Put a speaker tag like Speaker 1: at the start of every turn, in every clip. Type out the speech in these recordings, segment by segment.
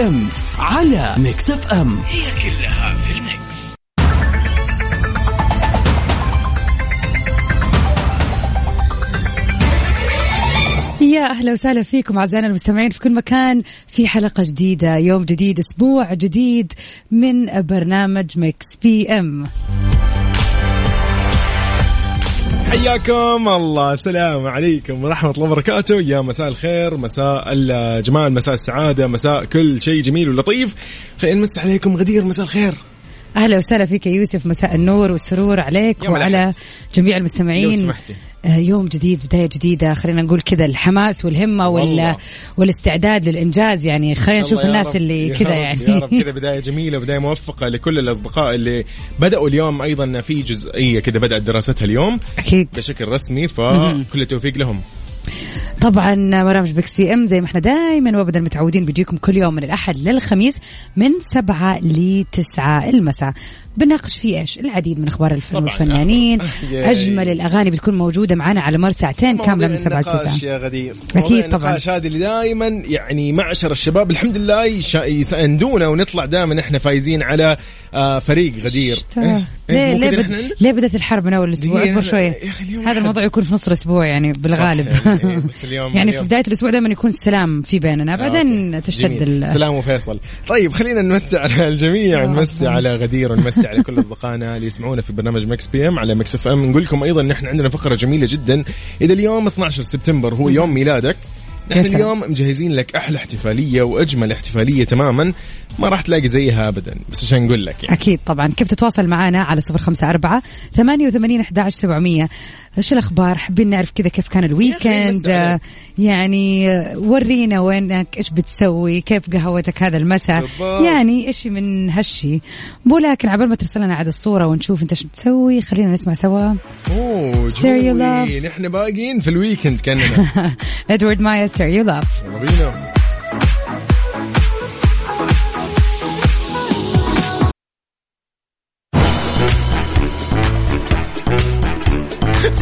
Speaker 1: PM على Mix FM
Speaker 2: هي كلها في ال Mix.
Speaker 3: يا أهلا وسهلا فيكم أعزائنا المستمعين في كل مكان في حلقة جديدة يوم جديد أسبوع جديد من برنامج Mix PM
Speaker 4: حياكم الله. السلام عليكم ورحمة الله وبركاته. يا مساء الخير مساء الجمال مساء السعادة مساء كل شيء جميل ولطيف. خلينا نمسي عليكم غدير. مساء الخير.
Speaker 3: أهلا وسهلا فيك يا يوسف مساء النور والسرور عليك وعلى
Speaker 4: ملحمة.
Speaker 3: جميع
Speaker 4: لو
Speaker 3: المستمعين
Speaker 4: سمحتي.
Speaker 3: آه، يوم جديد بداية جديدة خلينا نقول كذا الحماس والهمة وال... والاستعداد للإنجاز يعني. خلينا نشوف الناس. اللي كذا يعني.
Speaker 4: يا رب. كذا بداية جميلة بداية موفقة لكل الأصدقاء اللي بدأوا اليوم أيضا في جزئية كذا بدأت دراستها اليوم.
Speaker 3: أكيد.
Speaker 4: بشكل رسمي فكل التوفيق لهم.
Speaker 3: طبعا برامج Mix PM زي ما إحنا دائما وابدا متعودين بيجيكم كل يوم من الأحد للخميس من سبعة لتسعة المساء. بناقش فيه إيش العديد من أخبار الفن. والفنانين. أجمل الأغاني بتكون موجودة معنا على مر ساعتين
Speaker 4: كاملة
Speaker 3: من سبعة لتسعة
Speaker 4: يا غدير مواضيع
Speaker 3: طبعاً.
Speaker 4: النقاش هذه اللي دائما يعني معشر الشباب الحمد لله يساندونا ونطلع دائما إحنا فايزين على آه، فريق غدير إيش؟
Speaker 3: ليه
Speaker 4: ليه,
Speaker 3: بد... ليه بدأت الحرب من أول
Speaker 4: أسبوع أصبر شوية
Speaker 3: هذا. الموضوع يكون في نص الأسبوع يعني بالغالب
Speaker 4: يعني، بس اليوم
Speaker 3: يعني في
Speaker 4: اليوم.
Speaker 3: بداية الأسبوع دائما يكون السلام في بيننا بعدين
Speaker 4: أوكي.
Speaker 3: تشتد. ال...
Speaker 4: سلام وفيصل طيب خلينا نمسي على الجميع
Speaker 3: آه.
Speaker 4: نمسي على غدير ونمسي على كل أصدقائنا اللي يسمعونا في برنامج Mix PM على Mix FM. نقول لكم أيضا ان إحنا عندنا فقرة جميلة جدا. إذا اليوم 12 سبتمبر هو يوم ميلادك. نحن. اليوم مجهزين لك أحلى احتفالية وأجمل احتفالية تماما. ما راح تلاقي زيها ابدا بس عشان نقول لك يعني.
Speaker 3: أكيد طبعا. كيف تتواصل معنا على صفر خمسة أربعة ثمانية وثمانين أحداش سبعمية؟ إيش الأخبار؟ حابين نعرف كذا كيف كان
Speaker 4: ال
Speaker 3: weekend؟ يعني ورينا وينك إيش بتسوي؟ كيف قهوتك هذا المساء. يعني إيش من هالشي؟ ولكن عبال ما ترسل لنا عاد الصورة ونشوف أنت إيش بتسوي خلينا نسمع سوا.
Speaker 4: أوه نحن باقيين في ال weekend كأننا.
Speaker 3: إدوارد مايا Stereo Love
Speaker 4: يلا بينا.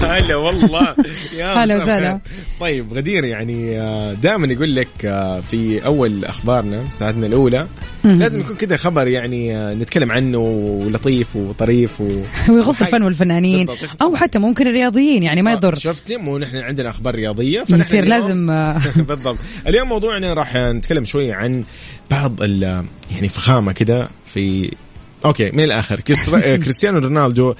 Speaker 4: هلا والله. يا
Speaker 3: هلا وسهلا.
Speaker 4: طيب غدير يعني دائما يقول لك آه، في أول أخبارنا ساعتنا الأولى لازم يكون كذا خبر يعني آه، نتكلم عنه ولطيف وطريف و...
Speaker 3: ويغص الفن والفنانين. أو حتى ممكن الرياضيين يعني ما يضر.
Speaker 4: شفتي؟ مو نحن عندنا أخبار رياضية
Speaker 3: يصير
Speaker 4: اليوم-
Speaker 3: لازم آه،
Speaker 4: بالضبط. اليوم موضوعنا راح نتكلم شوي عن بعض ال يعني فخامة كده في okay من الآخر. كريس- كريستيانو رونالدو آه،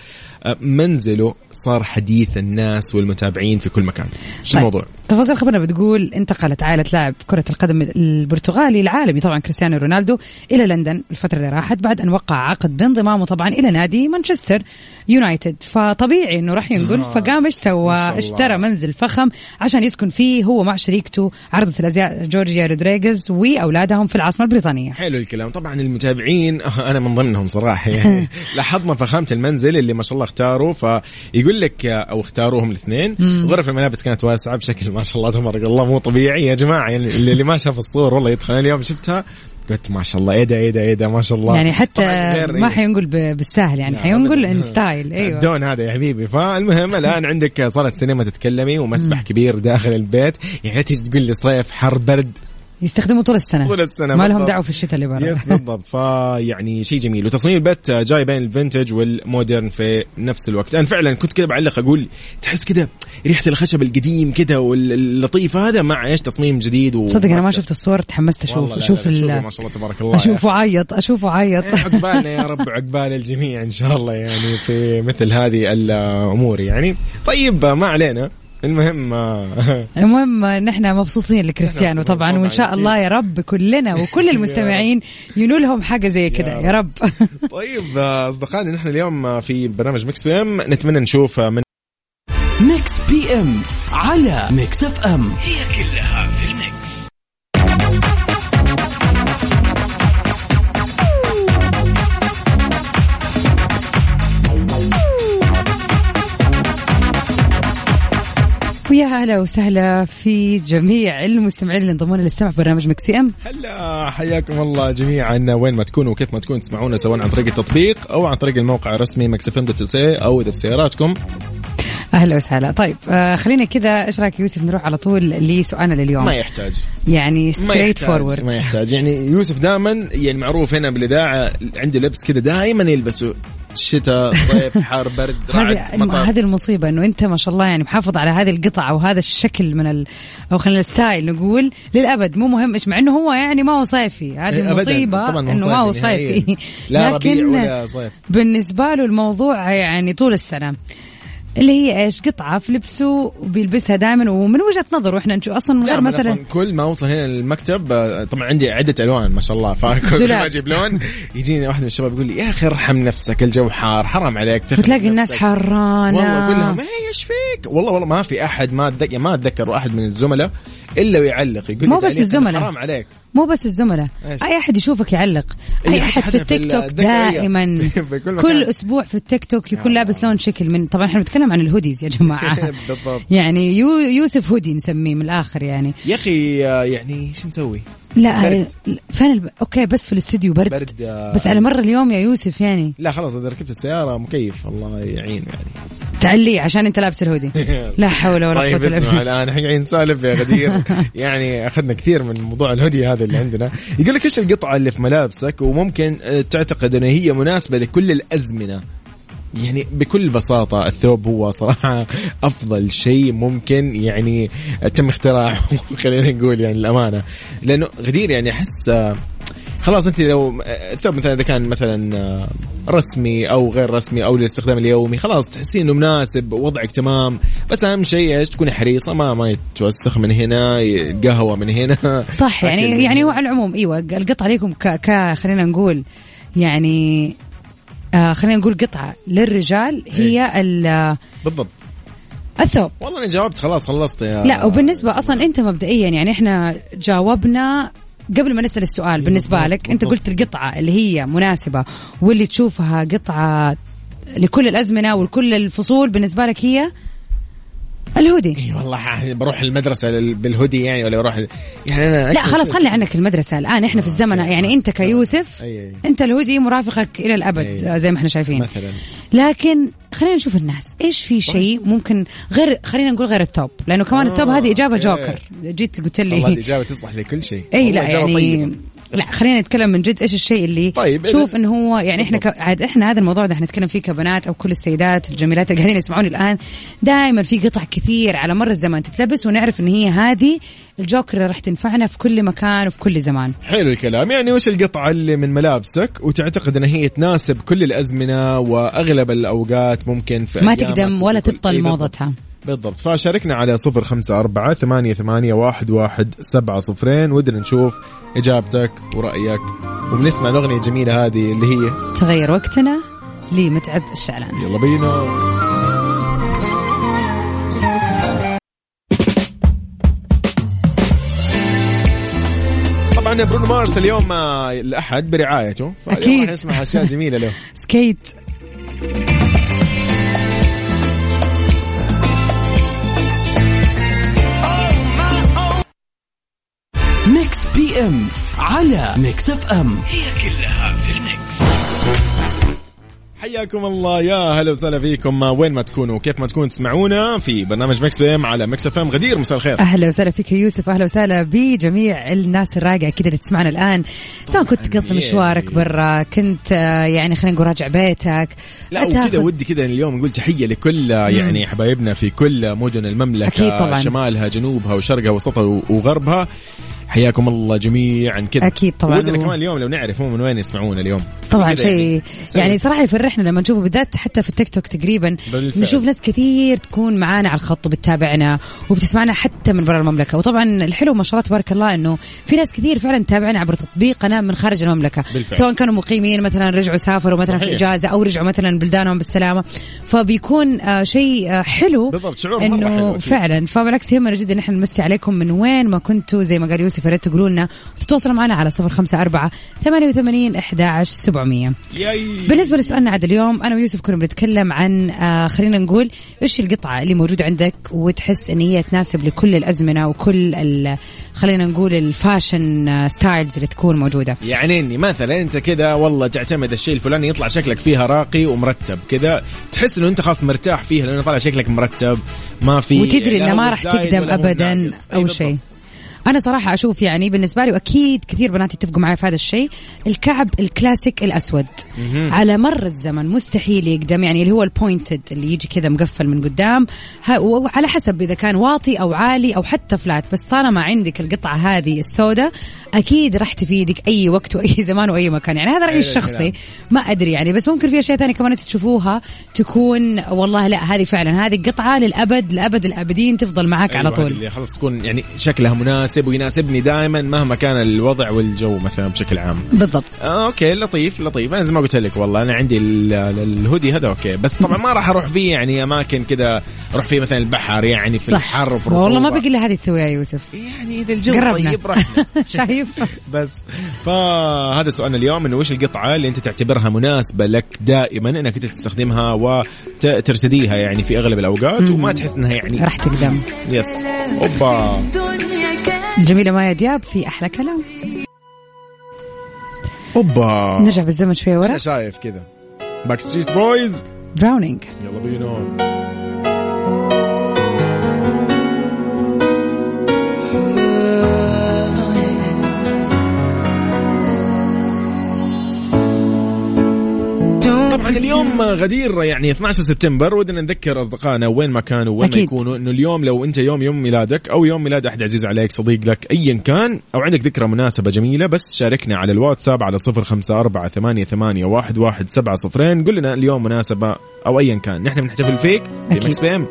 Speaker 4: منزله صار حديث الناس والمتابعين في كل مكان شو
Speaker 3: طيب.
Speaker 4: الموضوع
Speaker 3: تفاصيل خبرنا بتقول انتقلت عائلة لاعب كرة القدم البرتغالي العالمي طبعا كريستيانو رونالدو إلى لندن الفترة اللي راحت بعد أن وقع عقد بانضمامه طبعا إلى نادي مانشستر يونايتد فطبيعي أنه راح ينقل
Speaker 4: آه.
Speaker 3: فقام إيش سوى. اشترى منزل فخم عشان يسكن فيه هو مع شريكته عارضة الأزياء جورجيا رودريغيز وأولادهم في العاصمة البريطانية
Speaker 4: حلو الكلام طبعا المتابعين أنا من ضمنهم صراحة يعني لاحظنا فخامة المنزل اللي ما شاء الله اختاروا فيقول لك أو اختاروهم الاثنين. غرف الملابس كانت واسعة بشكل ما شاء الله تبارك الله مو طبيعي يا جماعة. يعني اللي ما شاف الصور والله يدخل اليوم شفتها قلت ما شاء الله إيه ده إيه ده إيه ده ما شاء الله.
Speaker 3: يعني حتى ما
Speaker 4: إيه.
Speaker 3: حينقل بالسهل يعني حينقل. ان ستايل أيوه.
Speaker 4: الدون هذا يا حبيبي. فالمهم الآن عندك صالة سينما تتكلمي ومسبح كبير داخل البيت. يعني لا تيجي تقول لي صيف حر برد
Speaker 3: يستخدموا طول السنة.
Speaker 4: طول السنة
Speaker 3: ما لهم. دعوة في الشتاء اللي برا.
Speaker 4: يس بالضبط. فيعني شيء جميل. وتصميم البيت جاي بين الفنتج والمودرن في نفس الوقت. أنا فعلا كنت كذا بعلق أقول تحس كذا ريحة الخشب القديم كذا واللطيف هذا مع إيش تصميم جديد و...
Speaker 3: صدق أنا ما شفت الصور تحمست
Speaker 4: أشوف أشوف
Speaker 3: ال-
Speaker 4: ما شاء الله تبارك الله.
Speaker 3: أشوفه عيط أشوفه عيط
Speaker 4: إيه، عقبالنا يا رب عقبال الجميع إن شاء الله يعني في مثل هذه الأمور يعني. طيب ما علينا. المهم آه،
Speaker 3: المهم نحن مبسوطين لكريستيانو طبعا وإن شاء. الله يا رب كلنا وكل المستمعين ينولهم حاجة زي كذا
Speaker 4: يا
Speaker 3: رب.
Speaker 4: طيب آه، أصدقائنا نحن اليوم آه، في برنامج Mix PM. نتمنى نشوف آه، من
Speaker 1: Mix PM على Mix FM.
Speaker 2: هي كلها في ال Mix.
Speaker 3: ويا هلا وسهلا في جميع المستمعين اللي انضموا لنا للاستماع في برنامج Mix PM.
Speaker 4: هلا حياكم الله جميعا. وين ما تكونوا وكيف ما تكونوا تسمعونا سواء عن طريق التطبيق أو عن طريق الموقع الرسمي mixfm dot أو إذا في سياراتكم
Speaker 3: أهلا وسهلا. طيب آه خلينا كذا. إيش رأيك يوسف نروح على طول لسؤالنا لليوم؟
Speaker 4: ما يحتاج.
Speaker 3: يعني straightforward
Speaker 4: ما يحتاج. يعني يوسف دائما يعني معروف هنا بالإذاعة عنده لبس كذا دائما يلبسه. شتاء صيف حار برد رعد
Speaker 3: هذه
Speaker 4: مطر.
Speaker 3: هذه المصيبة إنه أنت ما شاء الله يعني محافظ على هذه القطعة وهذا الشكل من ال أو خلينا الستايل نقول للأبد. مو مهم إيش مع إنه هو يعني ما هو صيفي. هذه
Speaker 4: إيه، ما هو
Speaker 3: إنه ما هو
Speaker 4: صيفي. لا ربيع
Speaker 3: لكن
Speaker 4: ولا صيف.
Speaker 3: بالنسبة له الموضوع يعني طول السنة. اللي هي إيش قطعة في لبسه وبيلبسها دائما ومن وجهة نظره وإحنا نشوف أصلا من غير مثلا
Speaker 4: أصلاً كل ما أوصل هنا للمكتب آه، طبعا عندي عدة ألوان ما شاء الله فكل. ما أجيب لون يجيني واحد من الشباب يقول لي يا أخي ارحم نفسك الجو حار حرام عليك
Speaker 3: وتلاقي الناس. حرانة
Speaker 4: والله كلهم "إيه، إيش فيك والله والله ما في أحد ما اتذكر ما أتذكر واحد من الزملاء إلا ويعلق يقول
Speaker 3: مو بس الزملاء.
Speaker 4: حرام عليك
Speaker 3: مو بس الزملاء؟ أي أحد يشوفك يعلق أي
Speaker 4: أحد
Speaker 3: في التيك توك. دائما. كل أسبوع في التيك توك يكون لابس لون شكل من طبعا إحنا بنتكلم عن ال hoodies يا
Speaker 4: جماعة
Speaker 3: يعني يو يوسف هودي نسميه من الآخر يعني
Speaker 4: يا أخي آه، يعني شو نسوي؟
Speaker 3: لا
Speaker 4: برد.
Speaker 3: فين الب... okay بس في الاستوديو برد, برد.
Speaker 4: برد آه،
Speaker 3: بس على مر اليوم يا يوسف يعني
Speaker 4: لا خلاص إذا ركبت السيارة مكيف الله يعين يعني
Speaker 3: تعليه عشان انت لابس الهودي. لا حول ولا
Speaker 4: طيب
Speaker 3: قوة إلا
Speaker 4: اسمع
Speaker 3: بالله.
Speaker 4: الآن إحنا قاعدين نسولف يا غدير. يعني أخذنا كثير من موضوع الهودي هذا اللي عندنا. يقول لك إيش القطعة اللي في ملابسك؟ وممكن آه، تعتقد ان هي مناسبة لكل الأزمنة. يعني بكل بساطة الثوب هو صراحة أفضل شيء ممكن يعني تم اختراعه. خلينا نقول يعني الأمانة. لأنه غدير يعني أحس آه، خلاص أنت لو الثوب مثلا إذا كان مثلا آه، رسمي أو غير رسمي أو للاستخدام اليومي خلاص تحسين إنه مناسب وضعك تمام. بس أهم شيء إيش؟ تكوني حريصة ما ما يتوسخ من هنا قهوة من هنا.
Speaker 3: صح يعني يعني هو. على العموم إيوه القطعة عليكم ك, ك خلينا نقول يعني آه خلينا نقول قطعة للرجال هي ال-
Speaker 4: بالضبط.
Speaker 3: الثوب.
Speaker 4: والله أنا جاوبت خلاص خلصت يا
Speaker 3: لا وبالنسبة أصلا أنت مبدئيا يعني إحنا جاوبنا قبل ما نسأل السؤال
Speaker 4: بالنسبة
Speaker 3: لك
Speaker 4: أنت.
Speaker 3: قلت القطعة اللي هي مناسبة واللي تشوفها قطعة لكل الأزمنة ولكل الفصول بالنسبة لك هي الهودي.
Speaker 4: اي والله ح- بروح المدرسة بالهودي يعني ولا بروح يعني أنا
Speaker 3: لا خلاص خلي عنك المدرسة الآن. إحنا في الزمن
Speaker 4: okay.
Speaker 3: يعني أنت كيوسف
Speaker 4: أي.
Speaker 3: أنت الهودي مرافقك إلى الأبد
Speaker 4: أي.
Speaker 3: آه، زي ما إحنا شايفين.
Speaker 4: مثلا.
Speaker 3: لكن خلينا نشوف الناس. إيش في شيء ممكن غير خلينا نقول غير التوب؟ لأنه كمان
Speaker 4: آه،
Speaker 3: التوب هذه
Speaker 4: إجابة.
Speaker 3: جوكر. جيت قلت
Speaker 4: والله
Speaker 3: لي
Speaker 4: الإجابة تصلح لكل شيء.
Speaker 3: إي
Speaker 4: والله
Speaker 3: لا يعني
Speaker 4: طيبة.
Speaker 3: لا خلينا نتكلم من جد إيش الشيء اللي
Speaker 4: طيب،
Speaker 3: شوف إنه هو يعني
Speaker 4: إحنا.
Speaker 3: ك... عاد إحنا هذا الموضوع ده إحنا نتكلم فيه كبنات أو كل السيدات الجميلات اللي قاعدين يسمعوني الآن دائما في قطع كثير على مر الزمن تتلبس ونعرف إن هي هذه الجوكر اللي راح تنفعنا في كل مكان وفي كل زمان
Speaker 4: حلو الكلام يعني وش القطعة اللي من ملابسك وتعتقد إن هي تناسب كل الأزمنة وأغلب الأوقات ممكن في
Speaker 3: ما تقدم ولا تبطل
Speaker 4: بالضبط.
Speaker 3: موضتها
Speaker 4: بالضبط. فشاركنا على صفر خمسة أربعة ثمانية, ثمانية واحد, واحد سبعة صفرين. ودنا نشوف إجابتك ورأيك. وبنسمع الأغنية الجميلة هذه اللي هي
Speaker 3: تغير وقتنا لمتعب الشعلان.
Speaker 4: يلا بينا. طبعا برونو مارس اليوم آه، الأحد برعايته. راح نسمع أشياء جميلة له.
Speaker 3: سكيت.
Speaker 1: Mix PM على Mix FM.
Speaker 2: هي كلها في ال Mix
Speaker 4: حياكم الله. يا هلا وسهلا فيكم. وين ما تكونوا؟ كيف ما تكونوا تسمعونا في برنامج Mix PM على Mix FM. غدير مساء الخير.
Speaker 3: أهلا وسهلا فيك يا يوسف. أهلا وسهلا بجميع الناس الرايقة كذا اللي تسمعنا الآن. سواء كنت تقضي. مشوارك برا؟ كنت آه، يعني خلينا نقول راجع بيتك.
Speaker 4: لا وكذا ودي كذا اليوم نقول تحية لكل يعني حبايبنا في كل مدن المملكة.
Speaker 3: أكيد طبعاً.
Speaker 4: شمالها جنوبها وشرقها وسطها وغربها. حياكم الله جميعا كذا
Speaker 3: أكيد طبعاً.
Speaker 4: ودنا كمان اليوم لو نعرف هم من وين يسمعونا اليوم
Speaker 3: طبعا شيء. يعني صراحة يفرحنا لما نشوفه بالذات حتى في التيك توك تقريبا
Speaker 4: بالفعل.
Speaker 3: نشوف ناس كثير تكون معانا على الخط وبتتابعنا وبتسمعنا حتى من برا المملكة وطبعا الحلو ما شاء الله تبارك الله إنه في ناس كثير فعلا تتابعنا عبر تطبيقنا من خارج المملكة
Speaker 4: بالفعل.
Speaker 3: سواء كانوا مقيمين مثلا رجعوا سافروا مثلا في
Speaker 4: صحيح.
Speaker 3: اجازه أو رجعوا مثلا بلدانهم بالسلامة فبيكون آه شيء آه حلو
Speaker 4: بالضبط، شعور حلو
Speaker 3: انه. فعلا فبالعكس يهمنا جدا إن إحنا نمسي عليكم من وين ما كنتوا زي ما قال يوسف يا ريت تقولوا لنا وتتواصلوا معنا على صفر خمسة أربعة ثمانية وثمانين أحد عشر 700
Speaker 4: ياي.
Speaker 3: بالنسبة لسؤالنا عاد اليوم أنا ويوسف كنا بنتكلم عن آه خلينا نقول إيش القطعة اللي موجودة عندك وتحس إن هي تناسب لكل الأزمنة وكل ال- خلينا نقول ال fashion آه، styles اللي تكون موجودة؟
Speaker 4: يعني إني مثلا أنت كذا والله تعتمد الشيء الفلاني يطلع شكلك فيها راقي ومرتب كذا تحس إنه أنت خلاص مرتاح فيها لأنه طالع شكلك مرتب ما في
Speaker 3: وتدري
Speaker 4: إنه
Speaker 3: ما راح تقدم ابدا
Speaker 4: أو.
Speaker 3: شيء. أنا صراحة أشوف يعني بالنسبة لي وأكيد كثير بنات يتفقوا معي في هذا الشيء الكعب الكلاسيك الأسود. على مر الزمن مستحيل يقدم يعني اللي هو ال pointed اللي يجي كذا مقفل من قدام. وعلى حسب إذا كان واطي أو عالي أو حتى flat بس طالما عندك القطعة هذه السوداء أكيد راح تفيدك أي وقت وأي زمان وأي مكان. يعني هذا رأيي
Speaker 4: حلو
Speaker 3: الشخصي.
Speaker 4: الكلام.
Speaker 3: ما أدري يعني بس ممكن في أشياء ثانية كمان تشوفوها تكون والله لا هذه فعلا هذه قطعة للأبد لأبد الأبدين تفضل معك على
Speaker 4: أيوة،
Speaker 3: طول.
Speaker 4: اللي خلاص تكون يعني شكلها مناسب. ويناسبني دائما مهما كان الوضع والجو مثلا بشكل عام.
Speaker 3: بالضبط.
Speaker 4: آه okay لطيف لطيف. أنا زي ما قلت لك والله أنا عندي ال- ال- الهودي هذا okay. بس طبعا ما راح أروح فيه يعني أماكن كذا أروح فيه مثلا البحر يعني في
Speaker 3: صح.
Speaker 4: الحر وفي
Speaker 3: والله ما. بقي إلا هذه تسويها يا يوسف.
Speaker 4: يعني إذا الجو
Speaker 3: قربنا.
Speaker 4: طيب رحنا
Speaker 3: شايف.
Speaker 4: بس. فهذا سؤالنا اليوم إنه وش القطعة اللي أنت تعتبرها مناسبة لك دائما إنك أنت تستخدمها وترتديها يعني في أغلب الأوقات؟ وما تحس إنها يعني
Speaker 3: راح تقدم.
Speaker 4: yes أوبا.
Speaker 3: جميلة مايا دياب في أحلى كلام.
Speaker 4: أوبا.
Speaker 3: نرجع بالزمن شوي ورا.
Speaker 4: شايف كذا. Backstreet Boys
Speaker 3: Drowning
Speaker 4: يلا بينا. طبعا اليوم غدير يعني 12 سبتمبر ودنا نذكر أصدقائنا وين ما كانوا وين ما. يكونوا إنه اليوم لو أنت يوم يوم ميلادك أو يوم ميلاد أحد عزيز عليك صديق لك ايا كان أو عندك ذكرى مناسبة جميلة بس شاركنا على الواتساب على 0548811700 قول لنا اليوم مناسبه أو ايا كان نحن بنحتفل فيك في. Mix PM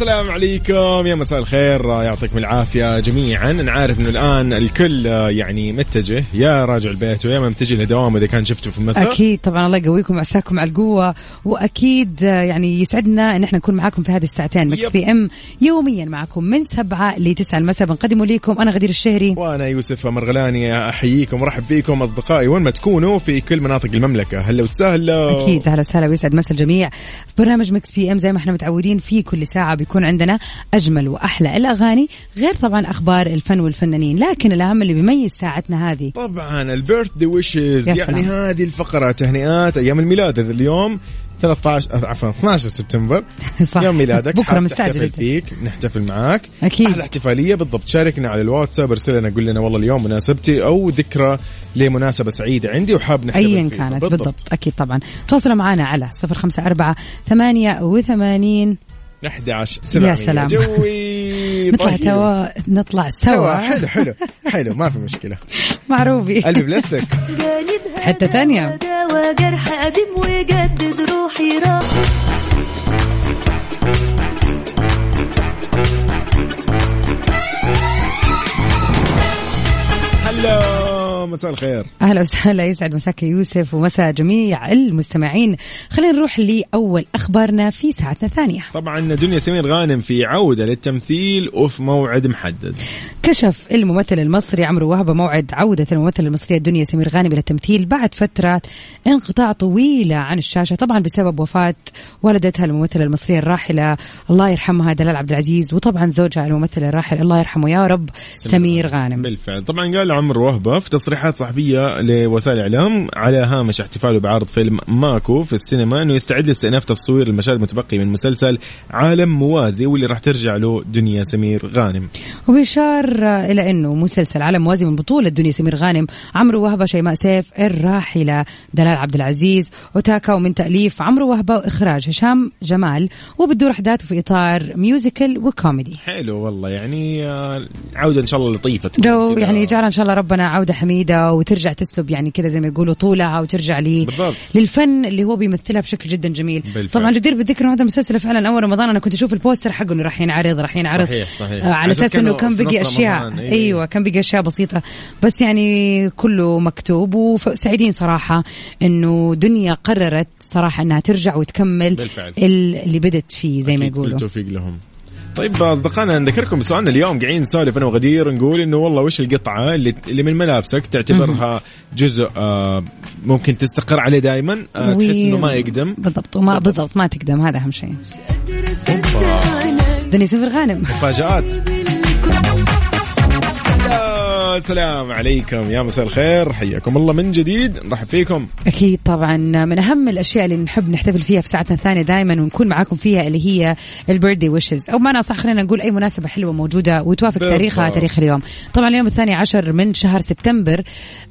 Speaker 4: السلام عليكم. يا مساء الخير. يعطيكم العافية جميعا. أنا عارف إنه الآن الكل يعني متجه. يا راجع البيت ويا ما متجه لدوام إذا كان شفته في المساء.
Speaker 3: أكيد طبعا. الله يقويكم وعساكم على القوة. وأكيد آه، يعني يسعدنا إن إحنا نكون معاكم في هذه الساعتين. Mix. PM يوميا معكم من سبعة لتسعة المساء. بنقدمه لكم أنا غدير الشهري.
Speaker 4: وأنا يوسف مرغلاني. أحييكم ورحب فيكم أصدقائي. وين ما تكونوا في كل مناطق المملكة. هلا وسهلا.
Speaker 3: أكيد. أهلا وسهلا. ويسعد مسا الجميع. في برنامج Mix PM زي ما إحنا متعودين في كل ساعة بيكون عندنا أجمل وأحلى الأغاني غير طبعا أخبار الفن والفنانين لكن الأهم اللي بيميز ساعتنا هذه
Speaker 4: طبعا ال birthday
Speaker 3: wishes
Speaker 4: يعني. هذه الفقره تهنئات أيام الميلاد هذا اليوم 13 آه، عفوا 12 سبتمبر
Speaker 3: صح.
Speaker 4: يوم ميلادك حاب
Speaker 3: مستعجل.
Speaker 4: فيك نحتفل معاك
Speaker 3: أكيد.
Speaker 4: أحلى احتفالية بالضبط شاركنا على الواتساب ارسل لنا قول لنا والله اليوم مناسبتي أو ذكرى لمناسبة سعيدة عندي وحاب نحتفل
Speaker 3: ايا. كانت بالضبط. بالضبط أكيد طبعا تواصلوا معنا على صفر خمسة أربعة ثمانية وثمانين
Speaker 4: 11 700
Speaker 3: سلام.
Speaker 4: جوي
Speaker 3: نطلع
Speaker 4: طيب.
Speaker 3: توا نطلع
Speaker 4: سوا.
Speaker 3: سوا
Speaker 4: حلو حلو حلو ما في مشكلة.
Speaker 3: معروفي.
Speaker 4: قلبي بلاستيك.
Speaker 3: حتة تانية.
Speaker 5: دواء جرح قديم وجدد روحي راح.
Speaker 4: هلا مساء الخير.
Speaker 3: أهلا وسهلا يسعد مساك يوسف ومساء جميع المستمعين. خلينا نروح لأول أخبارنا في ساعتنا الثانية.
Speaker 4: طبعا دنيا سمير غانم في عودة للتمثيل وفي موعد محدد.
Speaker 3: كشف الممثل المصري عمرو وهبه موعد عودة الممثلة المصرية الدنيا سمير غانم إلى التمثيل بعد فترة انقطاع طويلة عن الشاشة. طبعا بسبب وفاة والدتها الممثلة المصرية الراحلة الله يرحمها دلال عبد العزيز وطبعا زوجها الممثل الراحل الله يرحمه يا رب سمير غانم.
Speaker 4: بالفعل. طبعا قال عمرو وهبه في تصريحات صحفية لوسائل الإعلام على هامش احتفاله بعرض فيلم ماكو في السينما إنه يستعد لاستئناف تصوير المشاهد المتبقي من مسلسل عالم موازي واللي راح ترجع له دنيا سمير غانم
Speaker 3: وبيشار إلى أنه مسلسل عالم موازي من بطولة دنيا سمير غانم عمرو وهبة شيماء سيف الراحلة دلال عبد العزيز وتاكا ومن تأليف عمرو وهبة وإخراج هشام جمال وبتدور أحداثه في إطار musical وكوميدي
Speaker 4: حلو والله يعني آه، عودة إن شاء الله
Speaker 3: جو
Speaker 4: كذا.
Speaker 3: يعني جعل إن شاء الله ربنا عودة حميدة جديدة وترجع تسلب يعني كذا زي ما يقولوا طولها وترجع لي
Speaker 4: بالضبط.
Speaker 3: للفن اللي هو بيمثلها بشكل جدا جميل
Speaker 4: بالفعل.
Speaker 3: طبعا جدير بالذكر هذا المسلسل فعلا أول رمضان أنا كنت أشوف البوستر حقه إنه راح ينعرض راح ينعرض
Speaker 4: صحيح، صحيح.
Speaker 3: آه على
Speaker 4: أساس إنه
Speaker 3: كان بقي اشياء
Speaker 4: رمضان. أيوة.
Speaker 3: أيوه كان بقي أشياء بسيطة بس يعني كله مكتوب وسعيدين صراحة إنه دنيا قررت صراحة إنها ترجع وتكمل
Speaker 4: بالفعل.
Speaker 3: اللي بدت فيه زي ما يقولوا
Speaker 4: التوفيق لهم طيب أصدقائنا نذكركم بسؤالنا اليوم. قاعدين نسولف أنا وغدير نقول إنه والله وش القطعة اللي اللي من ملابسك تعتبرها جزء آه ممكن تستقر عليه دائما آه تحس إنه ما يقدم.
Speaker 3: بالضبط وما بالضبط ما تقدم هذا أهم شيء. دنيا سفر غانم.
Speaker 4: مفاجآت. يا سلام عليكم. يا مساء الخير. حياكم الله من جديد. نرحب فيكم.
Speaker 3: أكيد طبعا. من أهم الأشياء اللي نحب نحتفل فيها في ساعتنا الثانية دائما ونكون معاكم فيها اللي هي البيرثدي ويشز أو بمعنى صح خلينا نقول أي مناسبة حلوة موجودة وتوافق. تاريخها تاريخ اليوم. طبعا اليوم الثاني عشر من شهر سبتمبر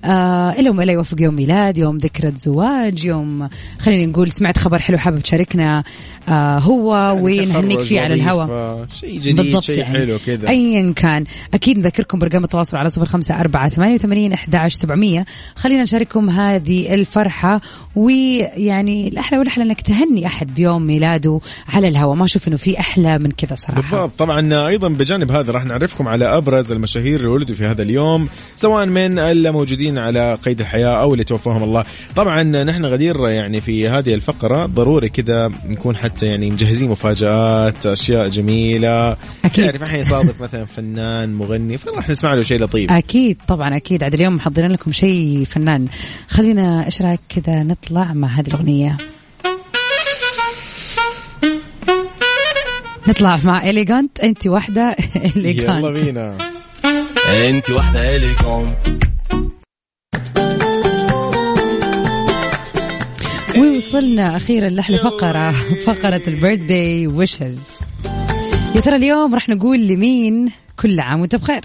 Speaker 3: آه إلا وما إلا يوافق يوم ميلاد يوم ذكرى زواج يوم خلينا نقول سمعت خبر حلو حابب تشاركنا. آه هو ونهنيك
Speaker 4: تخرج
Speaker 3: فيه على الهواء
Speaker 4: وظيفة، شيء جديد شيء
Speaker 3: يعني.
Speaker 4: حلو كذا.
Speaker 3: ايا كان. أكيد نذكركم برقم التواصل على صفر خمسة أربعة ثمانية وثمانين احداش سبعمئه خلينا نشارككم هذه الفرحة ويعني الأحلى والأحلى إنك تهني أحد بيوم ميلاده على الهواء ما أشوف إنه في أحلى من كذا صراحة.
Speaker 4: بالضبط. طبعا أيضا بجانب هذا راح نعرفكم على أبرز المشاهير اللي ولدوا في هذا اليوم سواء من الموجودين على قيد الحياة أو اللي توفاهم الله. طبعا نحن غدير يعني في هذه الفقرة ضروري كذا نكون حتى يعني مجهزين مفاجآت أشياء جميلة.
Speaker 3: أكيد.
Speaker 4: تعرف أحيانا يصادف مثلا فنان مغني فراح نسمع له شيء لطيف.
Speaker 3: أكيد طبعا أكيد. عاد اليوم محضرين لكم شيء فنان. خلينا إيش رأيك كذا نطلع مع هذه الأغنية؟ نطلع مع اليجانت أنت واحدة
Speaker 4: يلا
Speaker 3: اليجانت
Speaker 4: بينا.
Speaker 2: أنت واحدة اليجونت
Speaker 3: ووصلنا أخيرا لاحلى فقره فقرة البيرثدي ويشز يا ترى اليوم راح نقول لمين كل عام وأنت بخير؟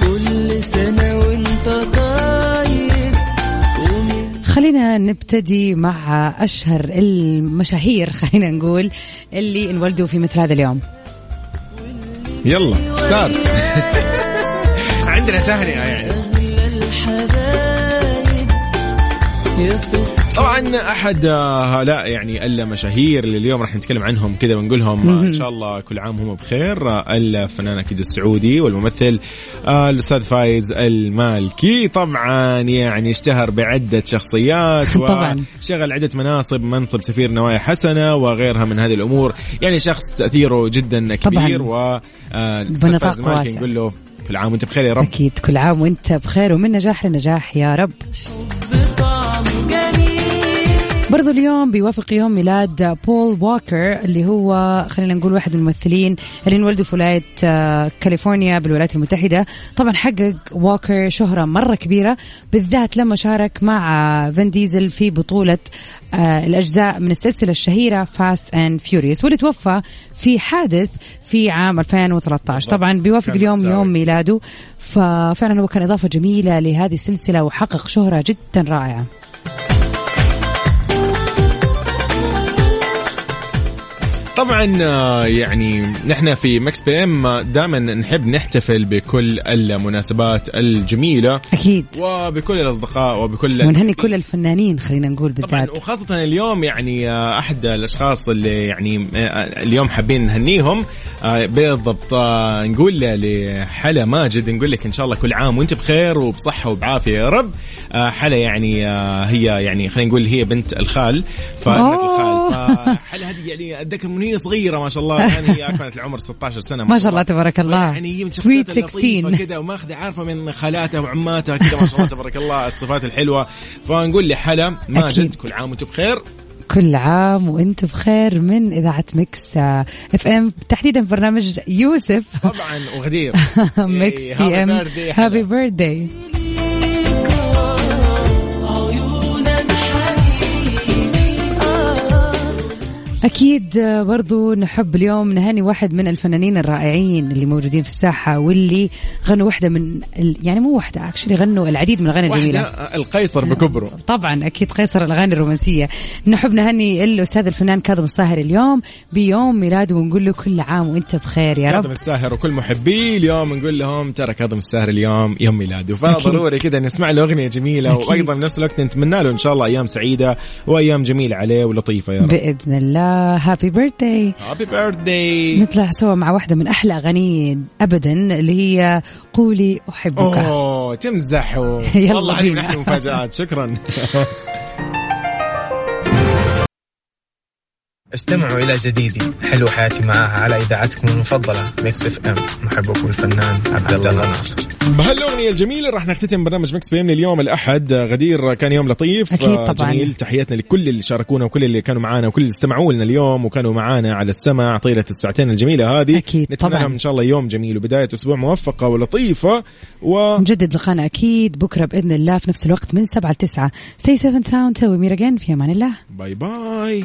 Speaker 5: كل سنة وأنت طيب.
Speaker 3: خلينا نبتدي مع أشهر المشاهير خلينا نقول اللي انولدوا في مثل هذا اليوم.
Speaker 4: يلا ستارت عندنا
Speaker 5: تهنئة
Speaker 4: طبعا أحد آه، هؤلاء يعني المشاهير اللي اليوم راح نتكلم عنهم كذا ونقول لهم آه، إن شاء الله كل عام هم بخير آه، الفنان أكيد السعودي والممثل الأستاذ فايز المالكي طبعا يعني اشتهر بعدة شخصيات. وشغل عدة مناصب منصب سفير نوايا حسنة وغيرها من هذه الأمور يعني شخص تأثيره جدا كبير. و فايز المالكي. نقول له كل عام وأنت بخير يا رب
Speaker 3: أكيد كل عام وأنت بخير ومن نجاح لنجاح يا رب برضو اليوم بيوافق يوم ميلاد بول ووكر اللي هو خلينا نقول واحد من الممثلين اللي انولدوا في ولاية آه، كاليفورنيا بالولايات المتحدة. طبعا حقق ووكر شهرة مرة كبيرة بالذات لما شارك مع فين ديزل في بطولة آه، الأجزاء من السلسلة الشهيرة Fast and Furious واللي توفى في حادث في عام 2013 طبعا بيوافق اليوم. يوم ميلاده. ففعلا هو كان إضافة جميلة لهذه السلسلة وحقق شهرة جدا رائعة.
Speaker 4: طبعا آه، يعني نحن في Mix PM دائما نحب نحتفل بكل المناسبات الجميلة.
Speaker 3: أكيد.
Speaker 4: وبكل الأصدقاء وبكل
Speaker 3: ونهني كل الفنانين خلينا نقول
Speaker 4: طبعا
Speaker 3: بالذات.
Speaker 4: وخاصة اليوم يعني آه، أحد الأشخاص اللي يعني آه، اليوم حابين نهنيهم آه، بالضبط آه، نقول لحلا ماجد نقول لك إن شاء الله كل عام وأنت بخير وبصحة وبعافية يا رب. آه، حلا يعني آه، هي يعني خلينا نقول هي بنت الخال
Speaker 3: أوه.
Speaker 4: الخال. فحلا هذه يعني أتذكر من هي صغيرة ما شاء الله. يعني هي أكملت العمر 16 سنة
Speaker 3: ما شاء الله تبارك الله.
Speaker 4: يعني هي من
Speaker 3: Sweet
Speaker 4: شخصيات اللطيفة
Speaker 3: 16
Speaker 4: كذا وماخذة عارفة من خالاتها وعماتها كذا ما شاء الله تبارك الله الصفات الحلوة. فنقول لحلا ماجد. كل عام وأنتم بخير.
Speaker 3: كل عام وانت بخير من إذاعة Mix آه، FM تحديدا برنامج يوسف.
Speaker 4: طبعا وغدير. إيه،
Speaker 3: PM
Speaker 4: happy birthday حلا.
Speaker 5: happy birthday
Speaker 3: أكيد آه، برضو نحب اليوم نهني واحد من الفنانين الرائعين اللي موجودين في الساحة واللي غنوا واحدة من ال... يعني مو واحدة اكشلي غنوا العديد من الأغاني الجميلة.
Speaker 4: القيصر بكبره.
Speaker 3: طبعا أكيد قيصر الأغاني الرومانسية. نحب نهني الأستاذ الفنان كاظم الصاهر اليوم بيوم ميلاده ونقول له كل عام وأنت بخير يا رب.
Speaker 4: كاظم الساهر وكل محبيه اليوم نقول لهم ترى كاظم الساهر اليوم يوم ميلاده. فضروري كذا نسمع له أغنية جميلة
Speaker 3: أكيد.
Speaker 4: وأيضا بنفس الوقت نتمنى له إن شاء الله أيام سعيدة وأيام جميلة عليه ولطيفة يا رب.
Speaker 3: بإذن الله. happy birthday
Speaker 4: happy birthday
Speaker 3: نطلع سوا مع واحدة من أحلى أغاني أبدا اللي هي قولي أحبك.
Speaker 4: أوه تمزحوا. والله هذه من
Speaker 3: بينا.
Speaker 4: أحلى المفاجآت. شكرا.
Speaker 6: استمعوا إلى جديدي حلو حياتي معاها على إذاعتكم المفضلة Mix FM. محبكم الفنان عبد الله ناصر.
Speaker 4: بهالأغنية الجميلة راح نختتم برنامج Mix FM اليوم الأحد. غدير كان يوم لطيف.
Speaker 3: أكيد
Speaker 4: آه،
Speaker 3: طبعاً.
Speaker 4: جميل. تحياتنا لكل اللي شاركونا وكل اللي كانوا معانا وكل اللي استمعوا لنا اليوم وكانوا معانا على السمع طيلة الساعتين الجميلة هذه.
Speaker 3: أكيد
Speaker 4: نتمنى
Speaker 3: طبعاً.
Speaker 4: لهم إن شاء الله يوم جميل وبداية أسبوع موفقة ولطيفة و
Speaker 3: نجدد لقانا أكيد بكرة بإذن الله في نفس الوقت من 7 ل 9 ستي 7 ساوند وميرا جن في أمان الله.
Speaker 4: باي باي